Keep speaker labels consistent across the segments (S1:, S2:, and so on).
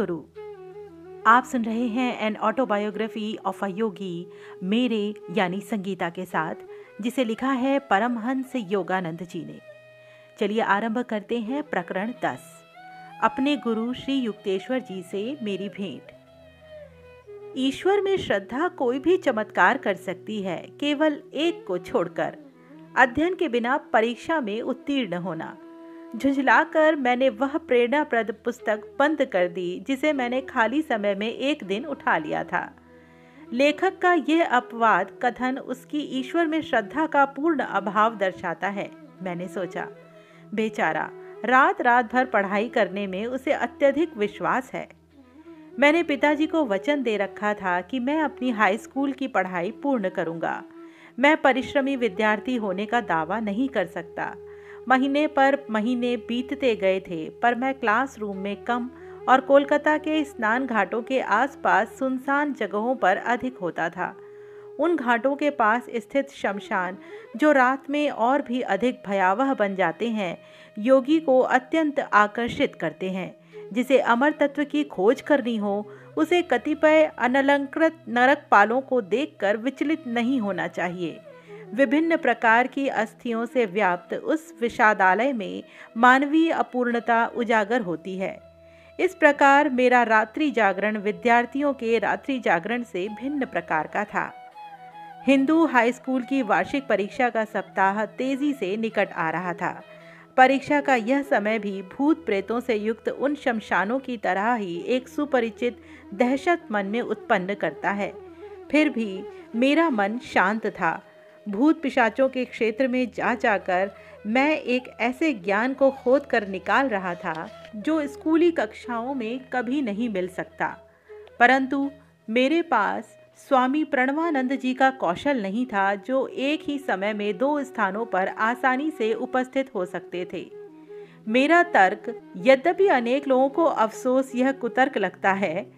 S1: गुरु आप सुन रहे हैं an autobiography of a yogi मेरे यानी संगीता के साथ, जिसे लिखा है परमहंस योगानंद जी ने। चलिए आरंभ करते हैं प्रकरण दस। अपने गुरु श्री युक्तेश्वर जी से मेरी भेंट। ईश्वर में श्रद्धा कोई भी चमत्कार कर सकती है, केवल एक को छोड़कर। अध्ययन के बिना परीक्षा में उत्तीर्ण होना। झुझलाकर मैंने वह प्रेरणाप्रद पुस्तक बंद कर दी, जिसे मैंने खाली समय में एक दिन उठा लिया था। लेखक का यह अपवाद कथन उसकी ईश्वर में श्रद्धा का पूर्ण अभाव दर्शाता है, मैंने सोचा। बेचारा रात रात भर पढ़ाई करने में उसे अत्यधिक विश्वास है। मैंने पिताजी को वचन दे रखा था कि मैं अपनी हाई स्कूल की पढ़ाई पूर्ण करूँगा। मैं परिश्रमी विद्यार्थी होने का दावा नहीं कर सकता। महीने पर महीने बीतते गए थे, पर मैं क्लासरूम में कम और कोलकाता के स्नान घाटों के आसपास सुनसान जगहों पर अधिक होता था। उन घाटों के पास स्थित शमशान, जो रात में और भी अधिक भयावह बन जाते हैं, योगी को अत्यंत आकर्षित करते हैं। जिसे अमर तत्व की खोज करनी हो, उसे कतिपय अनलंकृत नरक पालों को देखकर विचलित नहीं होना चाहिए। विभिन्न प्रकार की अस्थियों से व्याप्त उस विषादालय में मानवीय अपूर्णता उजागर होती है। इस प्रकार मेरा रात्रि जागरण विद्यार्थियों के रात्रि जागरण से भिन्न प्रकार का था। हिंदू हाई स्कूल की वार्षिक परीक्षा का सप्ताह तेज़ी से निकट आ रहा था। परीक्षा का यह समय भी भूत प्रेतों से युक्त उन शमशानों की तरह ही एक सुपरिचित दहशत मन में उत्पन्न करता है। फिर भी मेरा मन शांत था। भूत पिशाचों के क्षेत्र में जा जाकर मैं एक ऐसे ज्ञान को खोद कर निकाल रहा था, जो स्कूली कक्षाओं में कभी नहीं मिल सकता। परंतु मेरे पास स्वामी प्रणवानंद जी का कौशल नहीं था, जो एक ही समय में दो स्थानों पर आसानी से उपस्थित हो सकते थे। मेरा तर्क, यद्यपि अनेक लोगों को अफसोस यह कुतर्क लगता है,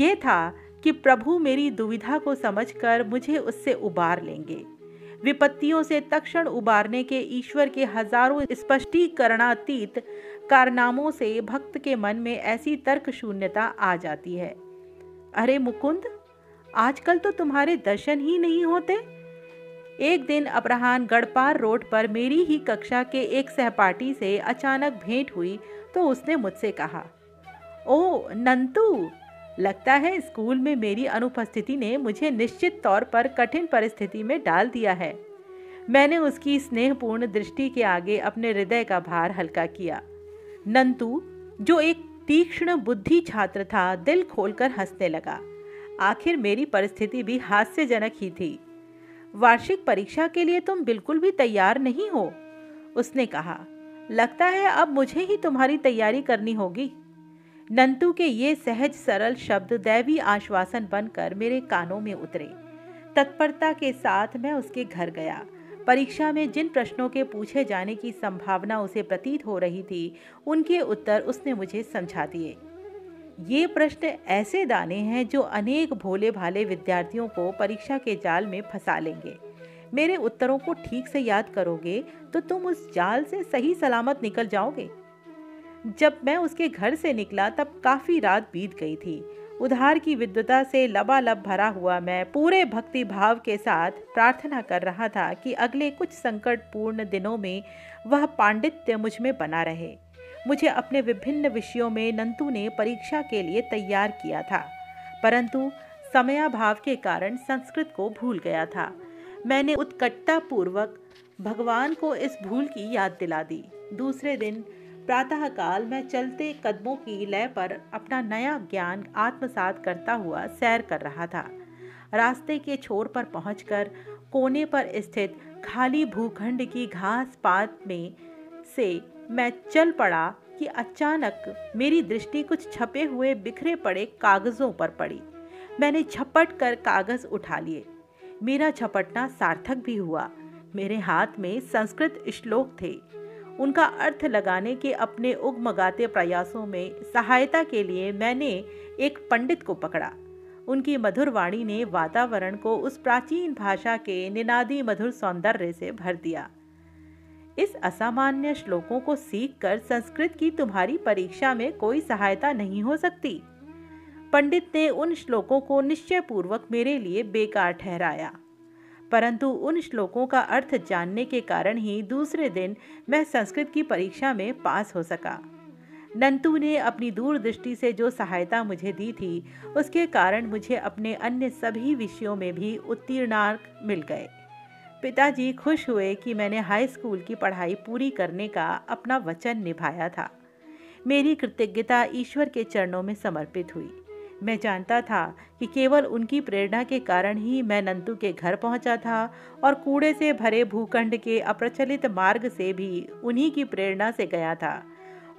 S1: ये था कि प्रभु मेरी दुविधा को समझकर मुझे उससे उबार लेंगे। विपत्तियों से तक्षण उबारने के ईश्वर के हज़ारों स्पष्टीकरणातीत कारनामों से भक्त के मन में ऐसी तर्क शून्यता आ जाती है। अरे मुकुंद, आजकल तो तुम्हारे दर्शन ही नहीं होते। एक दिन अपराहन गढ़पार रोड पर मेरी ही कक्षा के एक सहपाठी से अचानक भेंट हुई तो उसने मुझसे कहा ओ नंतू लगता है स्कूल में मेरी अनुपस्थिति ने मुझे निश्चित तौर पर कठिन परिस्थिति में डाल दिया है। मैंने उसकी स्नेहपूर्ण दृष्टि के आगे अपने हृदय का भार हल्का किया। नंतु, जो एक तीक्ष्ण बुद्धि छात्र था, दिल खोलकर हंसने लगा। आखिर मेरी परिस्थिति भी हास्यजनक ही थी। वार्षिक परीक्षा के लिए तुम बिल्कुल भी तैयार नहीं हो, उसने कहा। लगता है अब मुझे ही तुम्हारी तैयारी करनी होगी। नंतू के ये सहज सरल शब्द दैवी आश्वासन बनकर मेरे कानों में उतरे। तत्परता के साथ मैं उसके घर गया। परीक्षा में जिन प्रश्नों के पूछे जाने की संभावना उसे प्रतीत हो रही थी, उनके उत्तर उसने मुझे समझा दिए। ये प्रश्न ऐसे दाने हैं जो अनेक भोले भाले विद्यार्थियों को परीक्षा के जाल में फंसा लेंगे। मेरे उत्तरों को ठीक से याद करोगे तो तुम उस जाल से सही सलामत निकल जाओगे। जब मैं उसके घर से निकला तब काफ़ी रात बीत गई थी। उधार की विद्वता से लबालब भरा हुआ मैं पूरे भक्ति भाव के साथ प्रार्थना कर रहा था कि अगले कुछ संकटपूर्ण दिनों में वह पांडित्य मुझमें बना रहे। मुझे अपने विभिन्न विषयों में नंतू ने परीक्षा के लिए तैयार किया था, परंतु समयाभाव के कारण संस्कृत को भूल गया था। मैंने उत्कटतापूर्वक भगवान को इस भूल की याद दिला दी। दूसरे दिन प्रातःकाल मैं चलते कदमों की लय पर अपना नया ज्ञान आत्मसात करता हुआ सैर कर रहा था। रास्ते के छोर पर पहुंचकर कोने पर स्थित खाली भूखंड की घास पात में से मैं चल पड़ा कि अचानक मेरी दृष्टि कुछ छपे हुए बिखरे पड़े कागजों पर पड़ी। मैंने झपट कर कागज़ उठा लिए। मेरा झपटना सार्थक भी हुआ। मेरे हाथ में संस्कृत श्लोक थे। उनका अर्थ लगाने के अपने उगमगाते प्रयासों में सहायता के लिए मैंने एक पंडित को पकड़ा। उनकी मधुर वाणी ने वातावरण को उस प्राचीन भाषा के निनादी मधुर सौंदर्य से भर दिया। इस असामान्य श्लोकों को सीखकर संस्कृत की तुम्हारी परीक्षा में कोई सहायता नहीं हो सकती। पंडित ने उन श्लोकों को निश्चय पूर्वक मेरे लिए बेकार ठहराया। परंतु उन श्लोकों का अर्थ जानने के कारण ही दूसरे दिन मैं संस्कृत की परीक्षा में पास हो सका। नंतू ने अपनी दूरदृष्टि से जो सहायता मुझे दी थी, उसके कारण मुझे अपने अन्य सभी विषयों में भी उत्तीर्णार्क मिल गए। पिताजी खुश हुए कि मैंने हाई स्कूल की पढ़ाई पूरी करने का अपना वचन निभाया था। मेरी कृतज्ञता ईश्वर के चरणों में समर्पित हुई। मैं जानता था कि केवल उनकी प्रेरणा के कारण ही मैं नंतू के घर पहुँचा था और कूड़े से भरे भूखंड के अप्रचलित मार्ग से भी उन्हीं की प्रेरणा से गया था।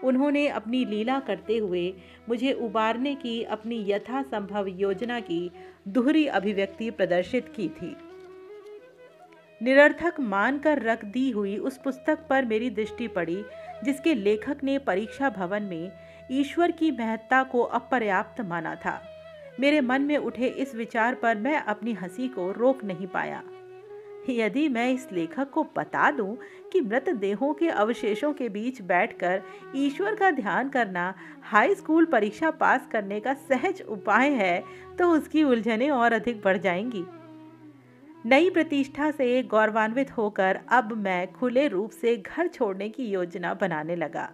S1: उन्होंने अपनी लीला करते हुए मुझे उबारने की अपनी यथासंभव योजना की दोहरी अभिव्यक्ति प्रदर्शित की थी। निरर्थक मानकर रख दी हुई उस पुस्तक पर मेरी दृष्टि पड़ी, जिसके लेखक ने परीक्षा भवन में ईश्वर की महत्ता को अपर्याप्त माना था। मेरे मन में उठे इस विचार पर मैं अपनी हँसी को रोक नहीं पाया। यदि मैं इस लेखक को बता दूँ कि मृत देहों के अवशेषों के बीच बैठकर ईश्वर का ध्यान करना हाई स्कूल परीक्षा पास करने का सहज उपाय है तो उसकी उलझनें और अधिक बढ़ जाएँगी। नई प्रतिष्ठा से गौरवान्वित होकर अब मैं खुले रूप से घर छोड़ने की योजना बनाने लगा।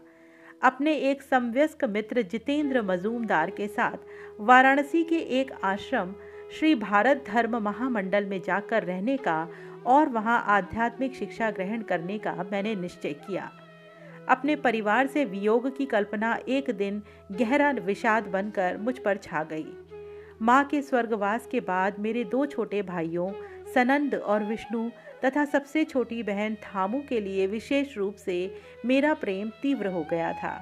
S1: अपने एक समव्यस्क मित्र जितेंद्र मजूमदार के साथ वाराणसी के एक आश्रम श्री भारत धर्म महामंडल में जाकर रहने का और वहाँ आध्यात्मिक शिक्षा ग्रहण करने का मैंने निश्चय किया। अपने परिवार से वियोग की कल्पना एक दिन गहरा विषाद बनकर मुझ पर छा गई। माँ के स्वर्गवास के बाद मेरे दो छोटे भाइयों, सनंद और विष्णु तथा सबसे छोटी बहन थामू के लिए विशेष रूप से मेरा प्रेम तीव्र हो गया था।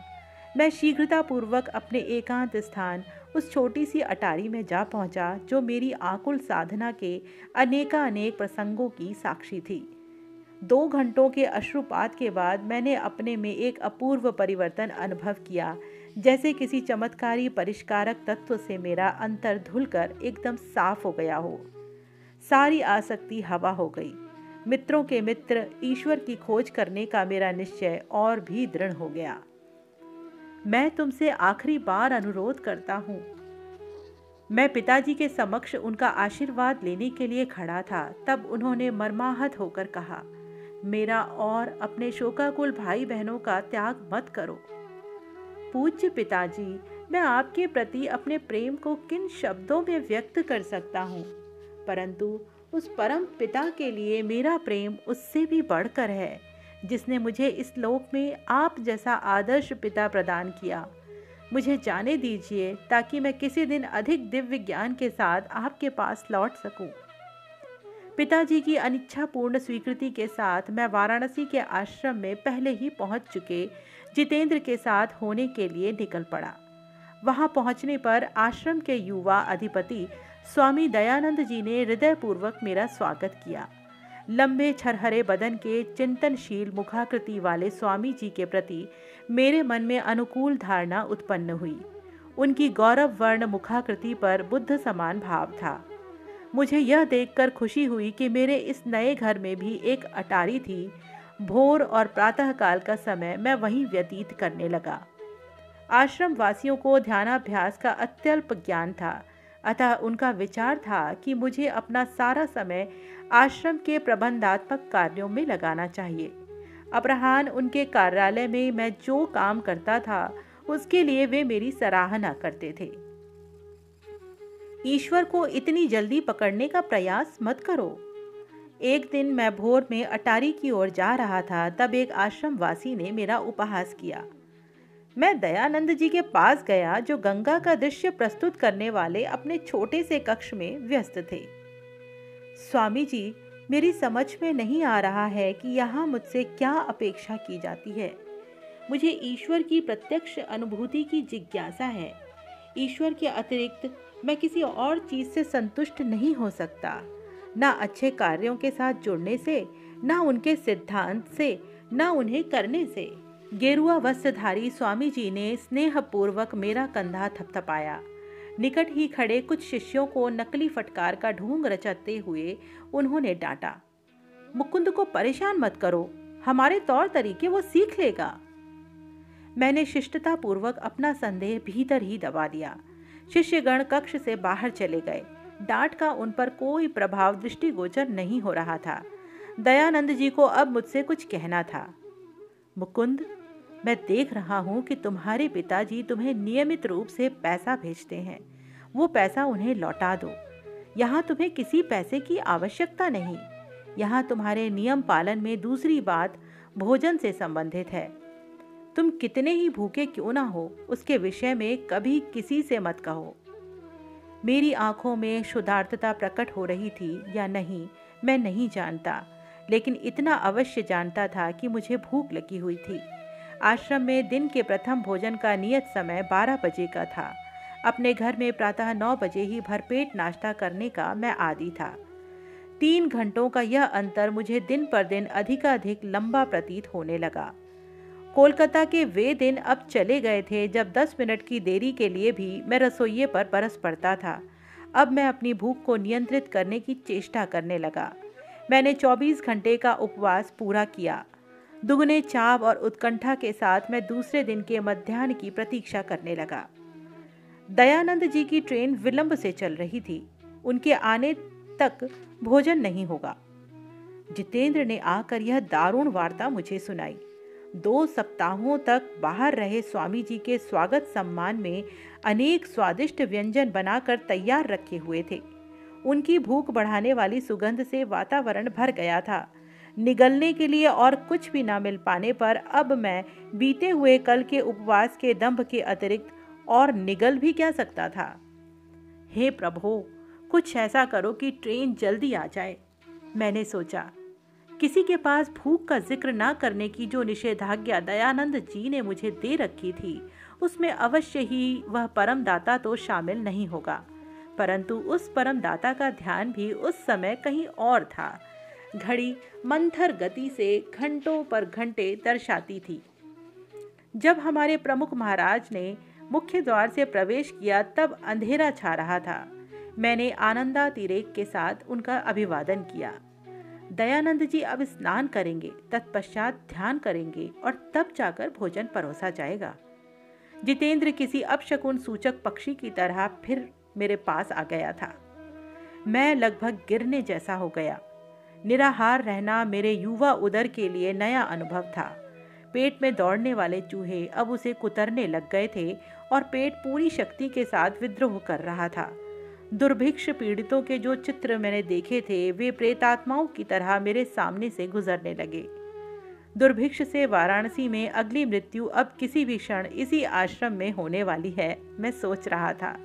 S1: मैं शीघ्रतापूर्वक अपने एकांत स्थान उस छोटी सी अटारी में जा पहुँचा, जो मेरी आकुल साधना के अनेका अनेक प्रसंगों की साक्षी थी। दो घंटों के अश्रुपात के बाद मैंने अपने में एक अपूर्व परिवर्तन अनुभव किया, जैसे किसी चमत्कारी परिष्कारक तत्व से मेरा अंतर धुलकर एकदम साफ़ हो गया हो। सारी आसक्ति हवा हो गई। मित्रों के मित्र, ईश्वर की खोज करने का मेरा निश्चय और भी दृढ़ हो गया। मैं तुमसे आखिरी बार अनुरोध करता हूँ। मैं पिताजी के समक्ष उनका आशीर्वाद लेने के लिए खड़ा था, तब उन्होंने मर्माहत होकर कहा, मेरा और अपने शोकाकुल भाई बहनों का त्याग मत करो। पूज्य पिताजी, मैं आपके प्रति अपने प्रेम को किन शब्दों में व्यक्त कर सकता हूँ? परंतु उस परम पिता के लिए मेरा प्रेम उससे भी बढ़कर है, जिसने मुझे इस लोक में आप जैसा आदर्श पिता प्रदान किया मुझे जाने दीजिए, ताकि मैं किसी दिन अधिक दिव्य ज्ञान के साथ आपके पास लौट सकूँ। पिताजी की अनिच्छापूर्ण स्वीकृति के साथ मैं वाराणसी के आश्रम में पहले ही पहुँच चुके, जितेंद्र के साथ होने के लिए निकल पड़ा वहाँ पहुँचने पर आश्रम के युवा अधिपति स्वामी दयानंद जी ने हृदयपूर्वक मेरा स्वागत किया। लंबे छरहरे बदन के चिंतनशील मुखाकृति वाले स्वामी जी के प्रति मेरे मन में अनुकूल धारणा उत्पन्न हुई। उनकी गौरव वर्ण मुखाकृति पर बुद्ध समान भाव था। मुझे यह देखकर खुशी हुई कि मेरे इस नए घर में भी एक अटारी थी। भोर और प्रातःकाल का समय मैं वहीं व्यतीत करने लगा। आश्रम वासियों को ध्यानाभ्यास का अत्यल्प ज्ञान था। अतः उनका विचार था कि मुझे अपना सारा समय आश्रम के प्रबंधात्मक कार्यों में लगाना चाहिए। अपराहन उनके कार्यालय में मैं जो काम करता था, उसके लिए वे मेरी सराहना करते थे। ईश्वर को इतनी जल्दी पकड़ने का प्रयास मत करो। एक दिन मैं भोर में अटारी की ओर जा रहा था, तब एक आश्रम वासी ने मेरा उपहास किया। मैं दयानंद जी के पास गया जो गंगा का दृश्य प्रस्तुत करने वाले अपने छोटे से कक्ष में व्यस्त थे। स्वामी जी, मेरी समझ में नहीं आ रहा है कि यहाँ मुझसे क्या अपेक्षा की जाती है। मुझे ईश्वर की प्रत्यक्ष अनुभूति की जिज्ञासा है। ईश्वर के अतिरिक्त मैं किसी और चीज़ से संतुष्ट नहीं हो सकता। ना अच्छे कार्यों के साथ जुड़ने से, ना उनके सिद्धांत से, ना उन्हें करने से। गेरुआ वस्त्रधारी स्वामी जी ने स्नेहपूर्वक मेरा कंधा थपथपाया। निकट ही खड़े कुछ शिष्यों को नकली फटकार का ढूंग रचाते हुए उन्होंने डांटा, मुकुंद को परेशान मत करो, हमारे तौर तरीके वो सीख लेगा। मैंने शिष्टता पूर्वक अपना संदेह भीतर ही दबा दिया। शिष्यगण कक्ष से बाहर चले गए। डांट का उन पर कोई प्रभाव दृष्टिगोचर नहीं हो रहा था। दयानंद जी को अब मुझसे कुछ कहना था, मुकुंद मैं देख रहा हूँ कि तुम्हारे पिताजी तुम्हें नियमित रूप से पैसा भेजते हैं। वो पैसा उन्हें लौटा दो। यहाँ तुम्हें किसी पैसे की आवश्यकता नहीं। यहाँ तुम्हारे नियम पालन में दूसरी बात भोजन से संबंधित है। तुम कितने ही भूखे क्यों ना हो, उसके विषय में कभी किसी से मत कहो। मेरी आँखों में शुद्धार्थता प्रकट हो रही थी या नहीं, मैं नहीं जानता, लेकिन इतना अवश्य जानता था कि मुझे भूख लगी हुई थी। आश्रम में दिन के प्रथम भोजन का नियत समय बारह बजे का था। अपने घर में प्रातः नौ बजे ही भरपेट नाश्ता करने का मैं आदि था। तीन घंटों का यह अंतर मुझे दिन पर दिन अधिकाधिक लंबा प्रतीत होने लगा। कोलकाता के वे दिन अब चले गए थे जब दस मिनट की देरी के लिए भी मैं रसोइये पर बरस पड़ता था। अब मैं अपनी भूख को नियंत्रित करने की चेष्टा करने लगा। मैंने 24 घंटे का उपवास पूरा किया। दुगने चाव और उत्कंठा के साथ मैं दूसरे दिन के मध्यान्ह की प्रतीक्षा करने लगा। दयानंद जी की ट्रेन विलंब से चल रही थी। उनके आने तक भोजन नहीं होगा। जितेंद्र ने आकर यह दारुण वार्ता मुझे सुनाई। दो सप्ताहों तक बाहर रहे स्वामी जी के स्वागत सम्मान में अनेक स्वादिष्ट व्यंजन बनाकर तैयार रखे हुए थे। उनकी भूख बढ़ाने वाली सुगंध से वातावरण भर गया था। निगलने के लिए और कुछ भी ना मिल पाने पर अब मैं बीते हुए कल के उपवास के दंभ के अतिरिक्त और निगल भी क्या सकता था? हे प्रभु, कुछ ऐसा करो कि ट्रेन जल्दी आ जाए। मैंने सोचा, किसी के पास भूख का ज़िक्र ना करने की जो निषेधाज्ञा दयानंद जी ने मुझे दे रखी थी, उसमें अवश्य ही वह परम दाता तो शामिल नहीं होगा। परंतु उस परम दाता का ध्यान भी उस समय कहीं और था। घड़ी मंथर गति से घंटों पर घंटे दर्शाती थी। जब हमारे प्रमुख महाराज ने मुख्य द्वार से प्रवेश किया, तब अंधेरा छा रहा था। मैंने आनंदा तिरेक के साथ उनका अभिवादन किया। दयानंद जी अब स्नान करेंगे, तत्पश्चात ध्यान करेंगे और तब जाकर भोजन परोसा जाएगा। जितेंद्र किसी अपशकुन सूचक पक्षी की तरह फिर मेरे पास आ गया था। मैं लगभग गिरने जैसा हो गया। निराहार रहना मेरे युवा उदर के लिए नया अनुभव था। पेट में दौड़ने वाले चूहे अब उसे कुतरने लग गए थे और पेट पूरी शक्ति के साथ विद्रोह कर रहा था। दुर्भिक्ष पीड़ितों के जो चित्र मैंने देखे थे, वे प्रेतात्माओं की तरह मेरे सामने से गुजरने लगे। दुर्भिक्ष से वाराणसी में अगली मृत्यु अब किसी भी क्षण इसी आश्रम में होने वाली है, मैं सोच रहा था।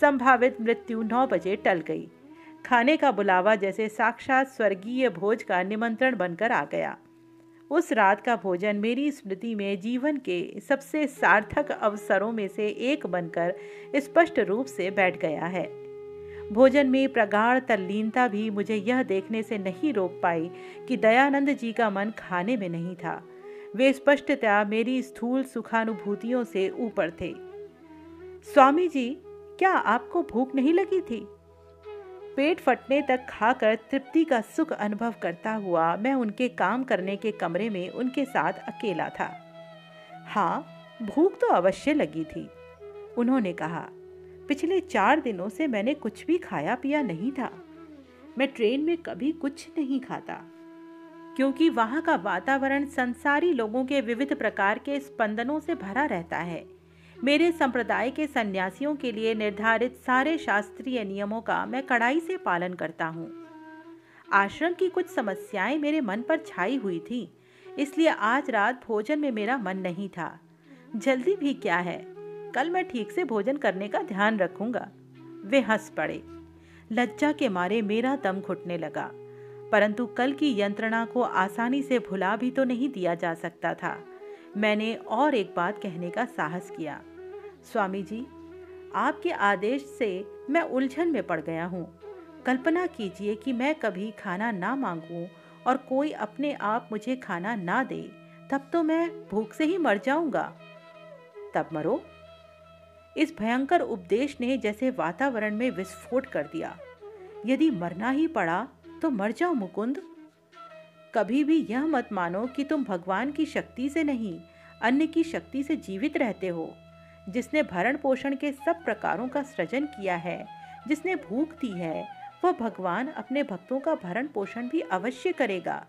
S1: संभावित मृत्यु नौ बजे टल गई। खाने का बुलावा जैसे साक्षात स्वर्गीय भोज का निमंत्रण बनकर आ गया। उस रात का भोजन मेरी स्मृति में जीवन के सबसे सार्थक अवसरों में से एक बनकर स्पष्ट रूप से बैठ गया है। भोजन में प्रगाढ़ तल्लीनता भी मुझे यह देखने से नहीं रोक पाई कि दयानंद जी का मन खाने में नहीं था। वे स्पष्टतया मेरी स्थूल सुखानुभूतियों से ऊपर थे। स्वामी जी, क्या आपको भूख नहीं लगी थी? पेट फटने तक खाकर तृप्ति का सुख अनुभव करता हुआ मैं उनके काम करने के कमरे में उनके साथ अकेला था। हाँ भूख तो अवश्य लगी थी। उन्होंने कहा, पिछले चार दिनों से मैंने कुछ भी खाया पिया नहीं था। मैं ट्रेन में कभी कुछ नहीं खाता। क्योंकि वहाँ का वातावरण संसारी लोगों के विविध प्रकार के स्पंदनों से भरा रहता है। मेरे संप्रदाय के सन्यासियों के लिए निर्धारित सारे शास्त्रीय नियमों का मैं कड़ाई से पालन करता हूँ। आश्रम की कुछ समस्याएँ मेरे मन पर छाई हुई थी, इसलिए आज रात भोजन में मेरा मन नहीं था। जल्दी भी क्या है? कल मैं ठीक से भोजन करने का ध्यान रखूँगा। वे हंस पड़े। लज्जा के मारे मेरा दम घुटने लगा। परंतु कल की यंत्रणा को आसानी से भुला भी तो नहीं दिया जा सकता था। मैंने और एक बात कहने का साहस किया। स्वामी जी आपके आदेश से मैं उलझन में पड़ गया हूँ। कल्पना कीजिए कि मैं कभी खाना ना मांगूं और कोई अपने आप मुझे खाना ना दे, तब तो मैं भूख से ही मर जाऊँगा। तब मरो। इस भयंकर उपदेश ने जैसे वातावरण में विस्फोट कर दिया। यदि मरना ही पड़ा तो मर जाओ मुकुंद। कभी भी यह मत मानो कि तुम भगवान की शक्ति से नहीं, अन्य की शक्ति से जीवित रहते हो। जिसने भरण पोषण के सब प्रकारों का सृजन किया है, जिसने भूख दी है, वह भगवान अपने भक्तों का भरण पोषण भी अवश्य करेगा।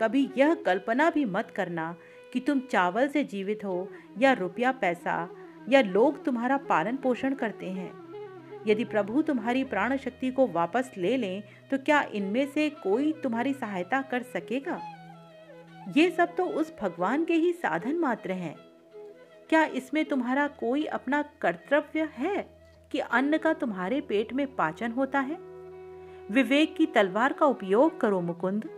S1: कभी यह कल्पना भी मत करना कि तुम चावल से जीवित हो या रुपया पैसा या लोग तुम्हारा पालन पोषण करते हैं। यदि प्रभु तुम्हारी प्राण शक्ति को वापस ले लें तो क्या इनमें से कोई तुम्हारी सहायता कर सकेगा? ये सब तो उस भगवान के ही साधन मात्र हैं। क्या इसमें तुम्हारा कोई अपना कर्तव्य है कि अन्न का तुम्हारे पेट में पाचन होता है? विवेक की तलवार का उपयोग करो मुकुंद।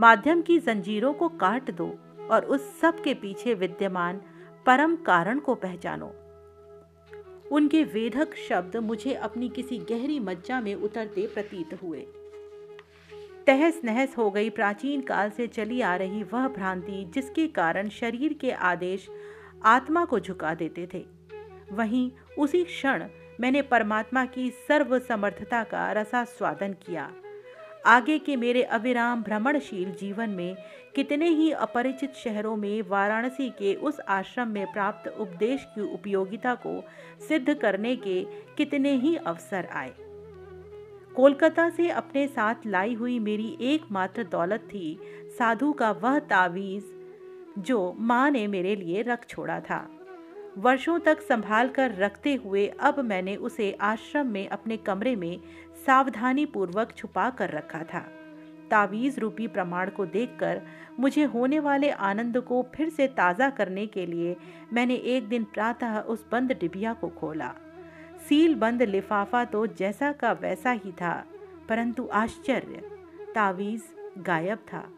S1: माध्यम की जंजीरों को काट दो और उस सब के पीछे विद्यमान परम कारण को पहचानो। उनके वेधक शब्द मुझे अपनी किसी गहरी मज्जा में उतरते प्रतीत हुए। तहस नहस हो गई प्राचीन काल से चली आ रही वह भ्रांति जिसके कारण शरीर के आदेश आत्मा को झुका देते थे। वहीं उसी क्षण मैंने परमात्मा की सर्व समर्थता का रसा स्वादन किया। आगे के मेरे अविराम भ्रमणशील जीवन में कितने ही अपरिचित शहरों में वाराणसी के उस आश्रम में प्राप्त उपदेश की उपयोगिता को सिद्ध करने के कितने ही अवसर आए। कोलकाता से अपने साथ लाई हुई मेरी एकमात्र दौलत थी साधु का वह तावीज़ जो माँ ने मेरे लिए रख छोड़ा था। वर्षों तक संभाल कर रखते हुए अब मैंने उसे आश्रम में अपने कमरे में सावधानी पूर्वक छुपा कर रखा था। तावीज़ रूपी प्रमाण को देखकर मुझे होने वाले आनंद को फिर से ताज़ा करने के लिए मैंने एक दिन प्रातः उस बंद डिबिया को खोला। सील बंद लिफाफा तो जैसा का वैसा ही था, परंतु आश्चर्य, तावीज गायब था।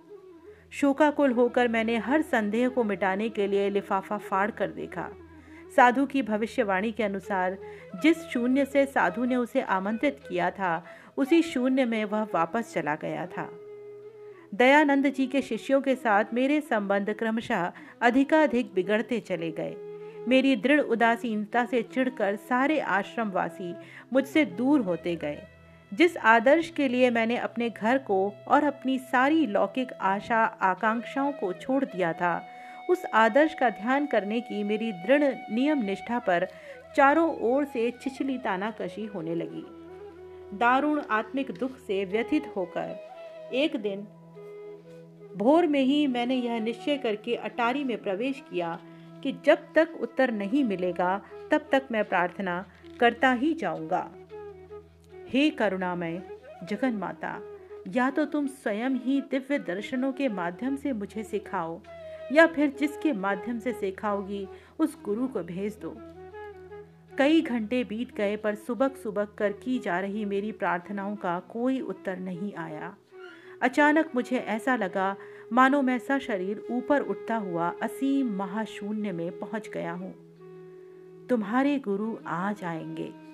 S1: शोकाकुल होकर मैंने हर संदेह को मिटाने के लिए लिफाफा फाड़ कर देखा। साधु की भविष्यवाणी के अनुसार, जिस शून्य से साधु ने उसे आमंत्रित किया था, उसी शून्य में वह वापस चला गया था। दयानंद जी के शिष्यों के साथ मेरे संबंध क्रमशः अधिकाधिक बिगड़ते चले गए। मेरी दृढ़ उदासीनता से चिढ़कर सारे आश्रमवासी मुझसे दूर होते गए। जिस आदर्श के लिए मैंने अपने घर को और अपनी सारी लौकिक आशा, आकांक्षाओं को छोड़ दिया था, उस आदर्श का ध्यान करने की मेरी दृढ़ नियम निष्ठा पर चारों ओर से छिछली तानाकशी होने लगी। दारुण आत्मिक दुख से व्यथित होकर, एक दिन भोर में ही मैंने यह निश्चय करके अटारी में प्रवेश किया कि जब तक उत्तर नहीं मिलेगा, तब तक मैं प्रार्थना करता ही जाऊँगा। हे करुणामय जगन माता या तो तुम स्वयं ही दिव्य दर्शनों के माध्यम से मुझे सिखाओ, या फिर जिसके माध्यम से सिखाओगी, उस गुरु को भेज दो। कई घंटे बीत गए पर सुबह सुबह कर की जा रही मेरी प्रार्थनाओं का कोई उत्तर नहीं आया। अचानक मुझे ऐसा लगा, मानो मैं शरीर ऊपर उठता हुआ असीम महाशून्य में पहुँच गया हूँ। तुम्हारे गुरु आ जाएँगे।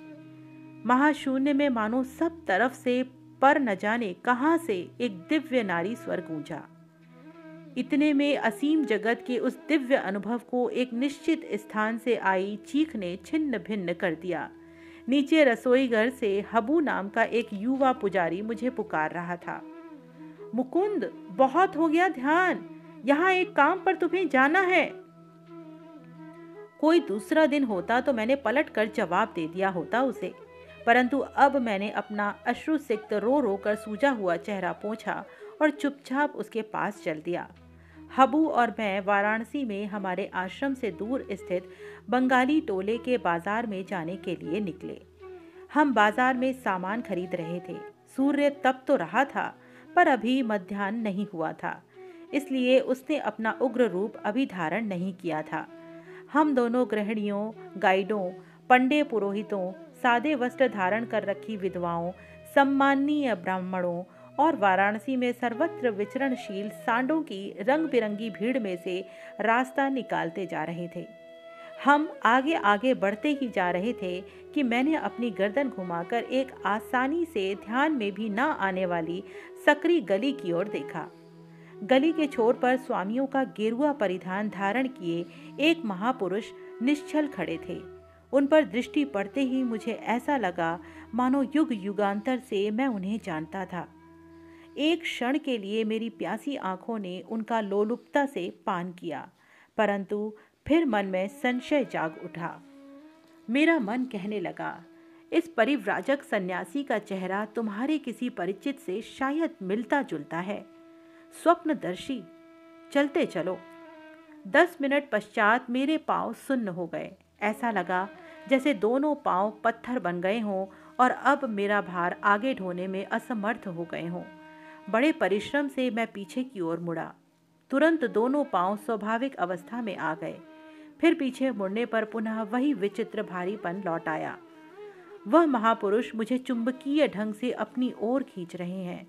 S1: महाशून्य में मानो सब तरफ़ से पर न जाने कहाँ से एक दिव्य नारी स्वर गूंजा। इतने में असीम जगत के उस दिव्य अनुभव को एक निश्चित स्थान से आई चीख ने छिन्न भिन्न कर दिया। नीचे रसोई घर से हबू नाम का एक युवा पुजारी मुझे पुकार रहा था। मुकुंद, बहुत हो गया ध्यान। यहाँ एक काम पर तुम्हें जाना है। कोई दूसरा दिन होता तो मैंने पलट कर जवाब दे दिया होता उसे। परंतु अब मैंने अपना अश्रु सिक्त रो रो कर सूझा हुआ चेहरा पोछा और चुपचाप उसके पास चल दिया। हबू और मैं वाराणसी में हमारे आश्रम से दूर स्थित बंगाली टोले के बाज़ार में जाने के लिए निकले। हम बाज़ार में सामान खरीद रहे थे। सूर्य तब तो रहा था, पर अभी मध्यान्ह नहीं हुआ था। इसलिए उसने अपना उग्र रूप अभी धारण नहीं किया था। हम दोनों गृहिणियों, गाइडों, पंडे पुरोहितों सादे वस्त्र धारण कर रखी विधवाओं, सम्माननीय ब्राह्मणों और वाराणसी में सर्वत्र विचरणशील सांडों की रंग बिरंगी भीड़ में से रास्ता निकालते जा रहे थे। हम आगे आगे बढ़ते ही जा रहे थे कि मैंने अपनी गर्दन घुमाकर एक आसानी से ध्यान में भी ना आने वाली सकरी गली की ओर देखा। गली के छोर पर स्वामियों का गेरुआ परिधान धारण किए एक महापुरुष निश्चल खड़े थे। उन पर दृष्टि पड़ते ही मुझे ऐसा लगा, मानो युग युगांतर से मैं उन्हें जानता था। एक क्षण के लिए मेरी प्यासी आँखों ने उनका लोलुपता से पान किया, परंतु फिर मन में संशय जाग उठा। मेरा मन कहने लगा, इस परिव्राजक सन्यासी का चेहरा तुम्हारे किसी परिचित से शायद मिलता जुलता है। स्वप्नदर्शी, चलते चलो। दस मिनट पश्चात मेरे पाँव सुन्न हो गए। ऐसा लगा जैसे दोनों पाँव पत्थर बन गए हों और अब मेरा भार आगे ढोने में असमर्थ हो गए हों। बड़े परिश्रम से मैं पीछे की ओर मुड़ा। तुरंत दोनों पाँव स्वाभाविक अवस्था में आ गए। फिर पीछे मुड़ने पर पुनः वही विचित्र भारीपन लौट आया। वह महापुरुष मुझे चुंबकीय ढंग से अपनी ओर खींच रहे हैं।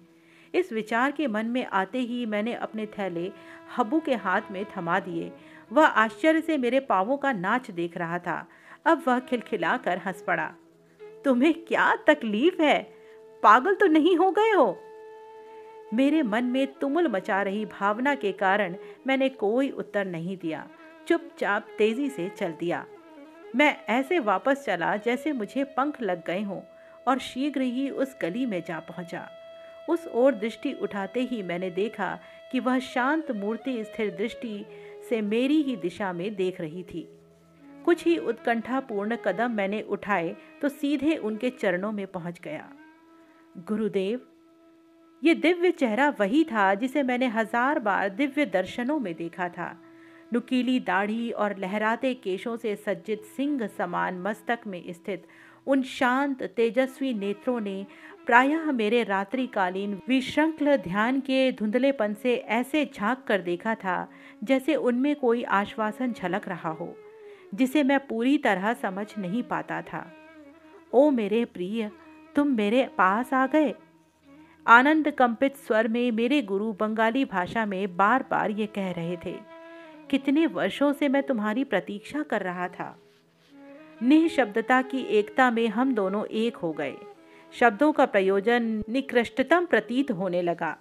S1: इस विचार के मन में आते ही मैंने अपने थैले हब्बू के हाथ में थमा दिए वह आश्चर्य से मेरे पावों का नाच देख रहा था। अब वह खिलखिला कर हंस पड़ा। तुम्हें क्या तकलीफ़ है? पागल तो नहीं हो गए हो? मेरे मन में तुमुल मचा रही भावना के कारण मैंने कोई उत्तर नहीं दिया। चुपचाप तेज़ी से चल दिया। मैं ऐसे वापस चला जैसे मुझे पंख लग गए हों और शीघ्र ही उस गली में जा पहुँचा। उस ओर दृष्टि उठाते ही मैंने देखा कि वह शांत मूर्ति स्थिर दृष्टि से मेरी ही दिशा में देख रही थी। कुछ ही उत्कंठापूर्ण कदम मैंने उठाए तो सीधे उनके चरणों में पहुँच गया। गुरुदेव, ये दिव्य चेहरा वही था जिसे मैंने हज़ार बार दिव्य दर्शनों में देखा था। नुकीली दाढ़ी और लहराते केशों से सज्जित सिंह समान मस्तक में स्थित उन शांत, तेजस्वी नेत्रों ने प्रायः मेरे रात्रिकालीन विश्रंखल ध्यान के धुंधलेपन से ऐसे झाँक कर देखा था, जैसे उनमें कोई आश्वासन झलक रहा हो, जिसे मैं पूरी तरह समझ नहीं पाता था। ओ मेरे प्रिय, तुम मेरे पास आ गए। आनंद कंपित स्वर में मेरे गुरु बंगाली भाषा में बार बार ये कह रहे थे, कितने वर्षों से मैं तुम्हारी प्रतीक्षा कर रहा था। निःशब्दता की एकता में हम दोनों एक हो गए। शब्दों का प्रयोजन निकृष्टतम प्रतीत होने लगा।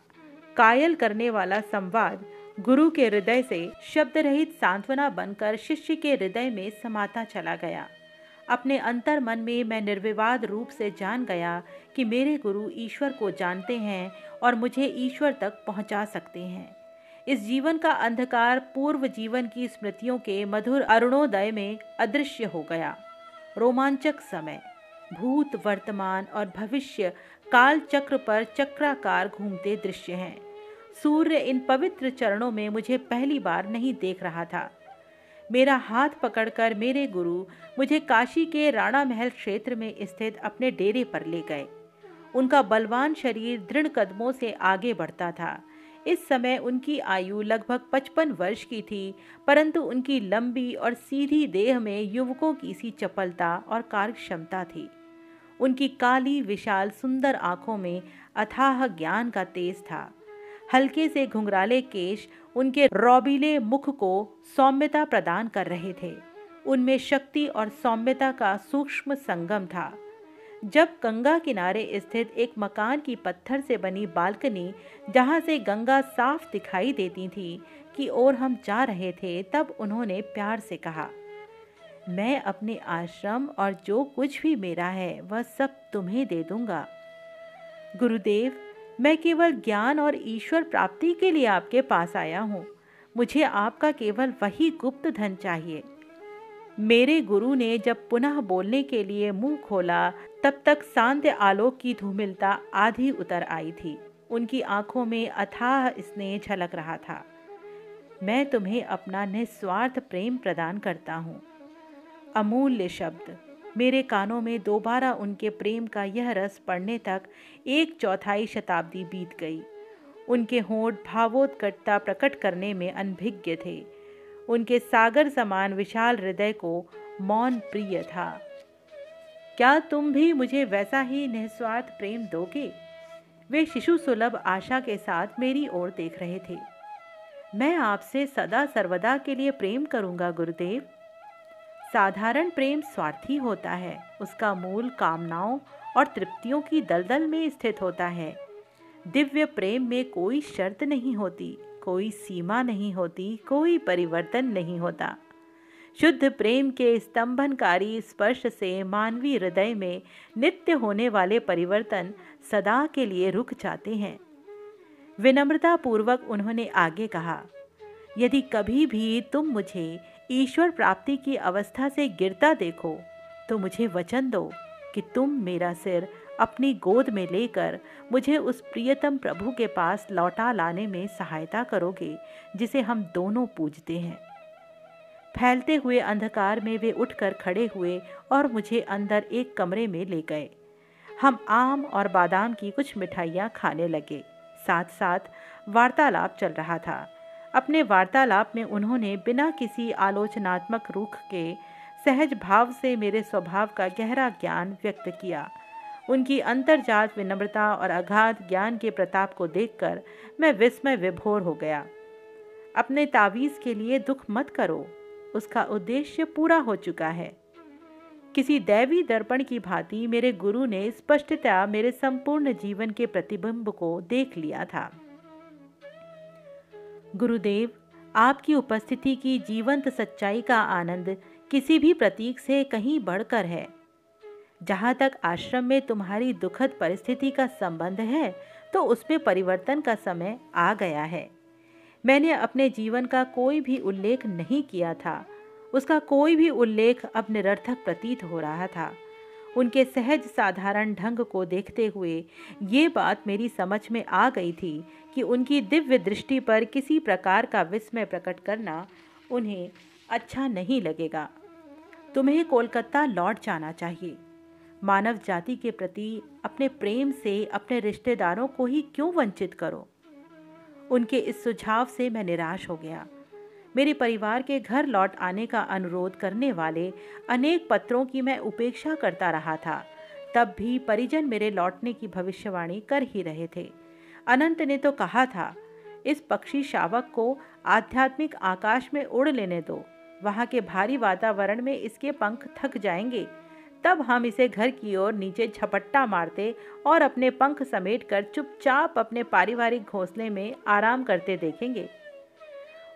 S1: कायल करने वाला संवाद गुरु के हृदय से शब्द रहित सांत्वना बनकर शिष्य के हृदय में समाता चला गया। अपने अंतर मन में मैं निर्विवाद रूप से जान गया कि मेरे गुरु ईश्वर को जानते हैं और मुझे ईश्वर तक पहुँचा सकते हैं। इस जीवन का अंधकार पूर्व जीवन की स्मृतियों के मधुर अरुणोदय में अदृश्य हो गया। रोमांचक समय। भूत वर्तमान और भविष्य काल चक्र पर चक्राकार घूमते दृश्य हैं। सूर्य इन पवित्र चरणों में मुझे पहली बार नहीं देख रहा था। मेरा हाथ पकड़कर मेरे गुरु मुझे काशी के राणा महल क्षेत्र में स्थित अपने डेरे पर ले गए। उनका बलवान शरीर दृढ़ कदमों से आगे बढ़ता था। इस समय उनकी आयु लगभग पचपन वर्ष की थी, परंतु उनकी लंबी और सीधी देह में युवकों की सी चपलता और कार्यक्षमता थी। उनकी काली, विशाल, सुंदर आँखों में अथाह ज्ञान का तेज था। हल्के से घुंघराले केश उनके रौबीले मुख को सौम्यता प्रदान कर रहे थे। उनमें शक्ति और सौम्यता का सूक्ष्म संगम था। जब गंगा किनारे स्थित एक मकान की पत्थर से बनी बालकनी जहाँ से गंगा साफ़ दिखाई देती थी की ओर हम जा रहे थे, तब उन्होंने प्यार से कहा मैं अपने आश्रम और जो कुछ भी मेरा है, वह सब तुम्हें दे दूँगा। गुरुदेव, मैं केवल ज्ञान और ईश्वर प्राप्ति के लिए आपके पास आया हूँ। मुझे आपका केवल वही गुप्त धन चाहिए। मेरे गुरु ने जब पुनः बोलने के लिए मुँह खोला, तब तक शांत आलोक की धूमिलता आधी उतर आई थी। उनकी आँखों में अथाह स्नेह झलक रहा था। मैं तुम्हें अपना निस्वार्थ प्रेम प्रदान करता हूँ। अमूल्य शब्द। मेरे कानों में दोबारा उनके प्रेम का यह रस पड़ने तक एक चौथाई शताब्दी बीत गई। उनके होंठ भावोत्कटता प्रकट करने में अनभिज्ञ थे। उनके सागर समान विशाल हृदय को मौन प्रिय था। क्या तुम भी मुझे वैसा ही निस्वार्थ प्रेम दोगे? वे शिशु सुलभ आशा के साथ मेरी ओर देख रहे थे। मैं आपसे सदा सर्वदा के लिए प्रेम करूँगा, गुरुदेव। साधारण प्रेम स्वार्थी होता है। उसका मूल कामनाओं और तृप्तियों की दलदल में स्थित होता है। दिव्य प्रेम में कोई शर्त नहीं होती, कोई सीमा नहीं होती, कोई परिवर्तन नहीं होता। शुद्ध प्रेम के स्तंभनकारी स्पर्श से मानवीय हृदय में नित्य होने वाले परिवर्तन सदा के लिए रुक जाते हैं। विनम्रता पूर्वक उन्होंने आगे कहा, यदि कभी भी तुम मुझे ईश्वर प्राप्ति की अवस्था से गिरता देखो तो मुझे वचन दो कि तुम मेरा सिर अपनी गोद में लेकर मुझे उस प्रियतम प्रभु के पास लौटा लाने में सहायता करोगे, जिसे हम दोनों पूजते हैं। फैलते हुए अंधकार में वे उठकर खड़े हुए और मुझे अंदर एक कमरे में ले गए। हम आम और बादाम की कुछ मिठाइयाँ खाने लगे। साथ साथ वार्तालाप चल रहा था। अपने वार्तालाप में उन्होंने बिना किसी आलोचनात्मक रुख के सहज भाव से मेरे स्वभाव का गहरा ज्ञान व्यक्त किया। उनकी अंतर्जात विनम्रता और अगाध ज्ञान के प्रताप को देखकर मैं विस्मय विभोर हो गया। अपने तावीज़ के लिए दुख मत करो, उसका उद्देश्य पूरा हो चुका है। किसी दैवी दर्पण की भांति मेरे गुरु ने स्पष्टता मेरे संपूर्ण जीवन के प्रतिबिंब को देख लिया था। गुरुदेव, आपकी उपस्थिति की जीवंत सच्चाई का आनंद किसी भी प्रतीक से कहीं बढ़कर है। जहाँ तक आश्रम में तुम्हारी दुखद परिस्थिति का संबंध है तो उसमें परिवर्तन का समय आ गया है। मैंने अपने जीवन का कोई भी उल्लेख नहीं किया था। उसका कोई भी उल्लेख अब निरर्थक प्रतीत हो रहा था। उनके सहज साधारण ढंग को देखते हुए ये बात मेरी समझ में आ गई थी कि उनकी दिव्य दृष्टि पर किसी प्रकार का विस्मय प्रकट करना उन्हें अच्छा नहीं लगेगा। तुम्हें कोलकाता लौट जाना चाहिए। मानव जाति के प्रति अपने प्रेम से अपने रिश्तेदारों को ही क्यों वंचित करो? उनके इस सुझाव से मैं निराश हो गया। मेरे परिवार के घर लौट आने का अनुरोध करने वाले अनेक पत्रों की मैं उपेक्षा करता रहा था। तब भी परिजन मेरे लौटने की भविष्यवाणी कर ही रहे थे। अनंत ने तो कहा था, इस पक्षी शावक को आध्यात्मिक आकाश में उड़ लेने दो। वहाँ के भारी वातावरण में इसके पंख थक जाएँगे। तब हम इसे घर की ओर नीचे झपट्टा मारते और अपने पंख समेटकर चुपचाप अपने पारिवारिक घोंसले में आराम करते देखेंगे।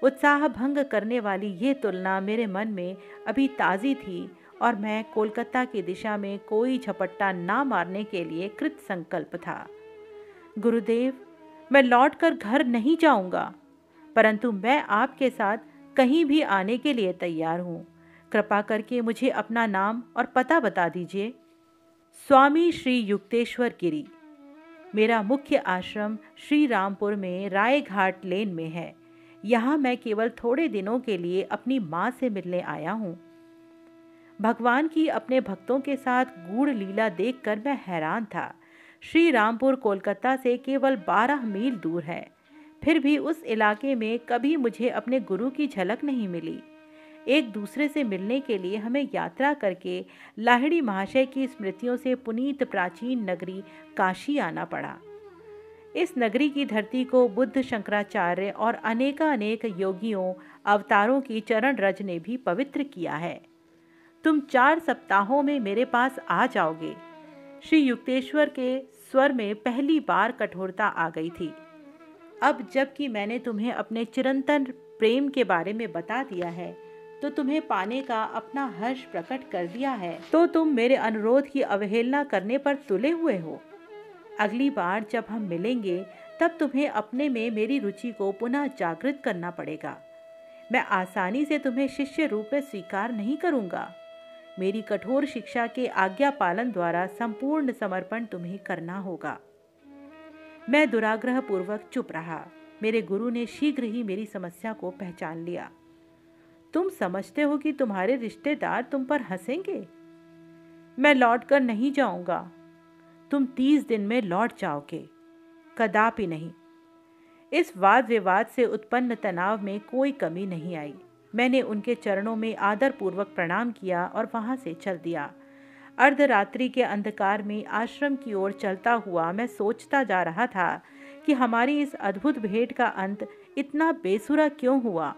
S1: उत्साह भंग करने वाली ये तुलना मेरे मन में अभी ताज़ी थी और मैं कोलकाता की दिशा में कोई झपट्टा ना मारने के लिए कृत संकल्प था। गुरुदेव, मैं लौटकर घर नहीं जाऊँगा, परंतु मैं आपके साथ कहीं भी आने के लिए तैयार हूँ। कृपा करके मुझे अपना नाम और पता बता दीजिए। स्वामी श्री युक्तेश्वर गिरी। मेरा मुख्य आश्रम श्री रामपुर में रायघाट लेन में है। यहाँ मैं केवल थोड़े दिनों के लिए अपनी माँ से मिलने आया हूँ। भगवान की अपने भक्तों के साथ गूढ़ लीला देखकर मैं हैरान था। श्री रामपुर, कोलकाता से केवल बारह मील दूर है। फिर भी उस इलाके में कभी मुझे अपने गुरु की झलक नहीं मिली। एक दूसरे से मिलने के लिए हमें यात्रा करके लाहिड़ी महाशय की स्मृतियों से पुनीत प्राचीन नगरी काशी आना पड़ा। इस नगरी की धरती को बुद्ध शंकराचार्य और अनेकानेक योगियों, अवतारों की चरण रज ने भी पवित्र किया है। तुम चार सप्ताहों में मेरे पास आ जाओगे। श्री युक्तेश्वर के स्वर में पहली बार कठोरता आ गई थी। अब जबकि मैंने तुम्हें अपने चिरंतन प्रेम के बारे में बता दिया है तो तुम्हें पाने का अपना हर्ष प्रकट कर दिया है तो तुम मेरे अनुरोध की अवहेलना करने पर तुले हुए हो। अगली बार जब हम मिलेंगे, तब तुम्हें अपने में मेरी रुचि को पुनः जागृत करना पड़ेगा। मैं आसानी से तुम्हें शिष्य रूप में स्वीकार नहीं करूँगा। मेरी कठोर शिक्षा के आज्ञा पालन द्वारा संपूर्ण समर्पण तुम्हें करना होगा। मैं दुराग्रह पूर्वक चुप रहा। मेरे गुरु ने शीघ्र ही मेरी समस्या को पहचान लिया। तुम समझते हो कि तुम्हारे रिश्तेदार तुम पर हंसेंगे? मैं लौट कर नहीं जाऊँगा। तुम तीस दिन में लौट जाओगे। कदापि नहीं। इस वाद विवाद से उत्पन्न तनाव में कोई कमी नहीं आई। मैंने उनके चरणों में आदरपूर्वक प्रणाम किया और वहाँ से चल दिया। अर्धरात्रि के अंधकार में आश्रम की ओर चलता हुआ मैं सोचता जा रहा था कि हमारी इस अद्भुत भेंट का अंत इतना बेसुरा क्यों हुआ?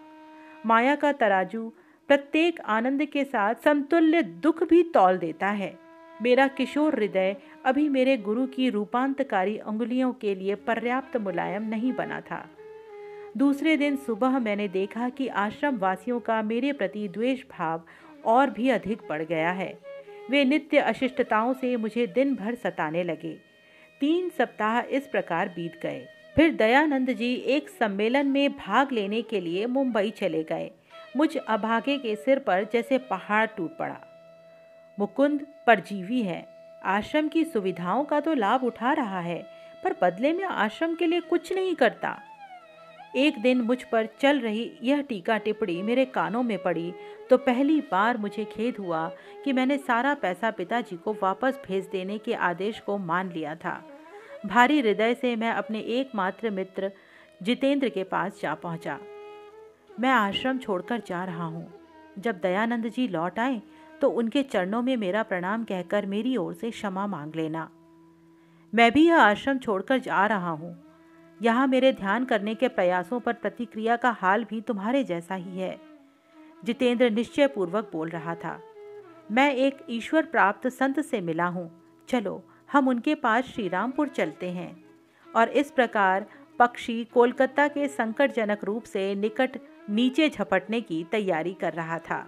S1: माया का तराजू प्रत्येक आनंद के साथ समतुल्य दुख भी तौल देता है। मेरा किशोर हृदय अभी मेरे गुरु की रूपांतकारी उंगलियों के लिए पर्याप्त मुलायम नहीं बना था। दूसरे दिन सुबह मैंने देखा कि आश्रम वासियों का मेरे प्रति द्वेष भाव और भी अधिक बढ़ गया है। वे नित्य अशिष्टताओं से मुझे दिन भर सताने लगे। तीन सप्ताह इस प्रकार बीत गए। फिर दयानंद जी एक सम्मेलन में भाग लेने के लिए मुंबई चले गए। मुझ अभागे के सिर पर जैसे पहाड़ टूट पड़ा। मुकुंद परजीवी है। आश्रम की सुविधाओं का तो लाभ उठा रहा है, पर बदले में आश्रम के लिए कुछ नहीं करता। एक दिन मुझ पर चल रही यह टीका टिप्पणी मेरे कानों में पड़ी तो पहली बार मुझे खेद हुआ कि मैंने सारा पैसा पिताजी को वापस भेज देने के आदेश को मान लिया था। भारी हृदय से मैं अपने एकमात्र मित्र जितेंद्र के पास जा पहुँचा। मैं आश्रम छोड़कर जा रहा हूँ। जब दयानंद जी लौट आए तो उनके चरणों में मेरा प्रणाम कहकर मेरी ओर से क्षमा मांग लेना। मैं भी यह आश्रम छोड़कर जा रहा हूँ। यहाँ मेरे ध्यान करने के प्रयासों पर प्रतिक्रिया का हाल भी तुम्हारे जैसा ही है, जितेंद्र निश्चय पूर्वक बोल रहा था। मैं एक ईश्वर प्राप्त संत से मिला हूँ। चलो, हम उनके पास श्रीरामपुर चलते हैं। और इस प्रकार पक्षी कोलकाता के संकटजनक रूप से निकट नीचे झपटने की तैयारी कर रहा था।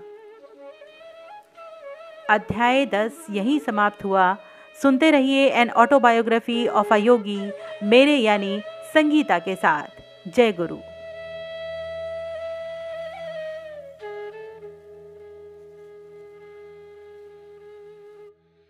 S1: अध्याय दस यहीं समाप्त हुआ। सुनते रहिए an autobiography of a yogi, मेरे यानी संगीता के साथ। जय गुरु।